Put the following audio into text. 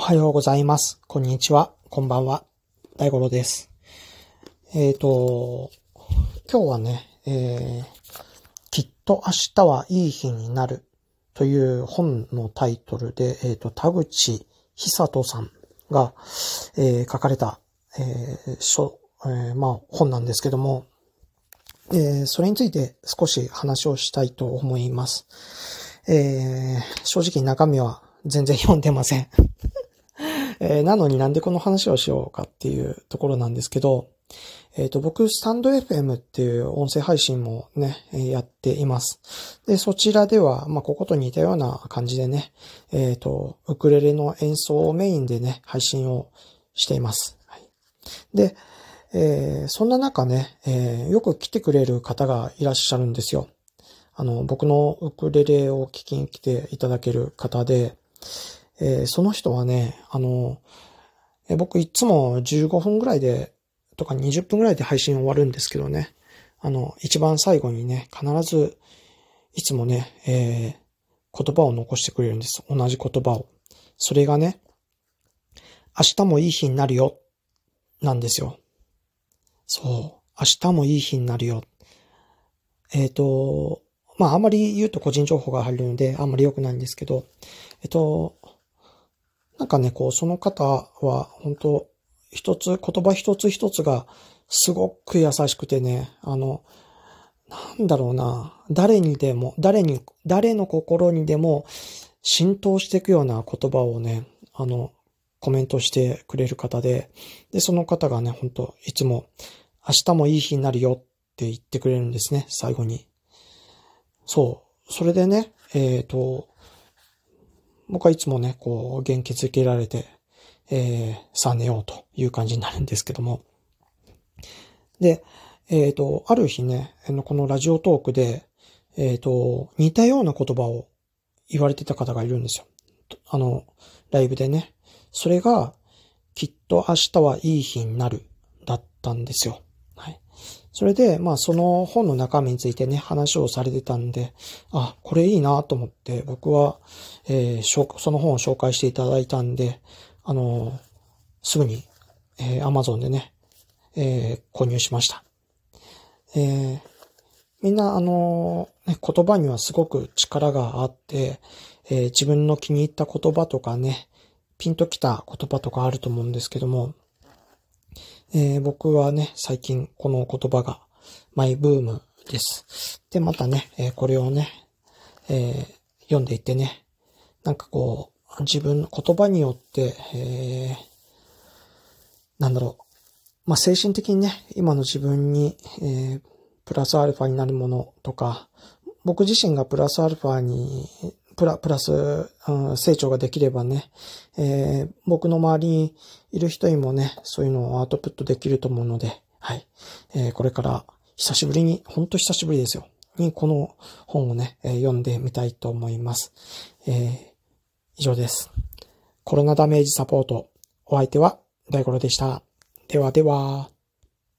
おはようございます。こんにちは。こんばんは。大五郎です。えっ、と、今日はね、えー、きっと明日はいい日になるという本のタイトルで、えっ、と、田口久人さんが、え書かれた、えー書、えーまあ、本なんですけども、えーそれについて少し話をしたいと思います。えー正直中身は全然読んでません。えーなのになんでこの話をしようかっていうところなんですけど、えっ、と、僕、スタンド FM っていう音声配信もね、やっています。で、そちらでは、まあ、ここと似たような感じでね、えっ、と、ウクレレの演奏をメインでね、配信をしています。はい、で、えーそんな中ね、えーよく来てくれる方がいらっしゃるんですよ。あの、僕のウクレレを聴きに来ていただける方で、えーその人はね、あの、えー僕いつも15分ぐらいで、とか20分ぐらいで配信終わるんですけどね、あの、一番最後にね、必ず、いつもね、えー言葉を残してくれるんです。同じ言葉を。それがね、明日もいい日になるよ、なんですよ。そう。明日もいい日になるよ。えっ、と、まあ、あんまり言うと個人情報が入るので、あんまり良くないんですけど、えっと、なんかね、こう、その方は、本当一つ、言葉一つ一つが、すごく優しくてね、あの、なんだろうな、誰にでも、誰に、誰の心にでも浸透していくような言葉をね、あの、コメントしてくれる方で、で、その方がね、本当いつも、明日もいい日になるよって言ってくれるんですね、最後に。そう。それでね、えっ、と、僕はいつもね、こう、元気づけられて、えー、さあ寝ようという感じになるんですけども。で、えっ、と、ある日ね、このラジオトークで、えっ、と、似たような言葉を言われてた方がいるんですよ。あの、ライブでね。それが、きっと明日はいい日になる、だったんですよ。それで、まあ、その本の中身についてね、話をされてたんで、あ、これいいなと思って、僕は、えーその本を紹介していただいたんで、あのーすぐに、えー Amazon でね、えー購入しました。えーみんな、あのーね、言葉にはすごく力があって、えー自分の気に入った言葉とかね、ピンときた言葉とかあると思うんですけども、えー僕はね、最近この言葉がマイブームです。で、またね、えーこれをね、えー読んでいってね、なんかこう、自分の言葉によって、えーなんだろう、まあ、精神的にね、今の自分に、えープラスアルファになるものとか、僕自身がプラスアルファに、プラ、プラス、うん成長ができればね、えー僕の周りにいる人にもね、そういうのをアウトプットできると思うので、はい。えーこれから久しぶりに、ほんと久しぶりですよ。に、この本をね、えー読んでみたいと思います。えー以上です。コロナダメージサポート。お相手は大五郎でした。ではでは。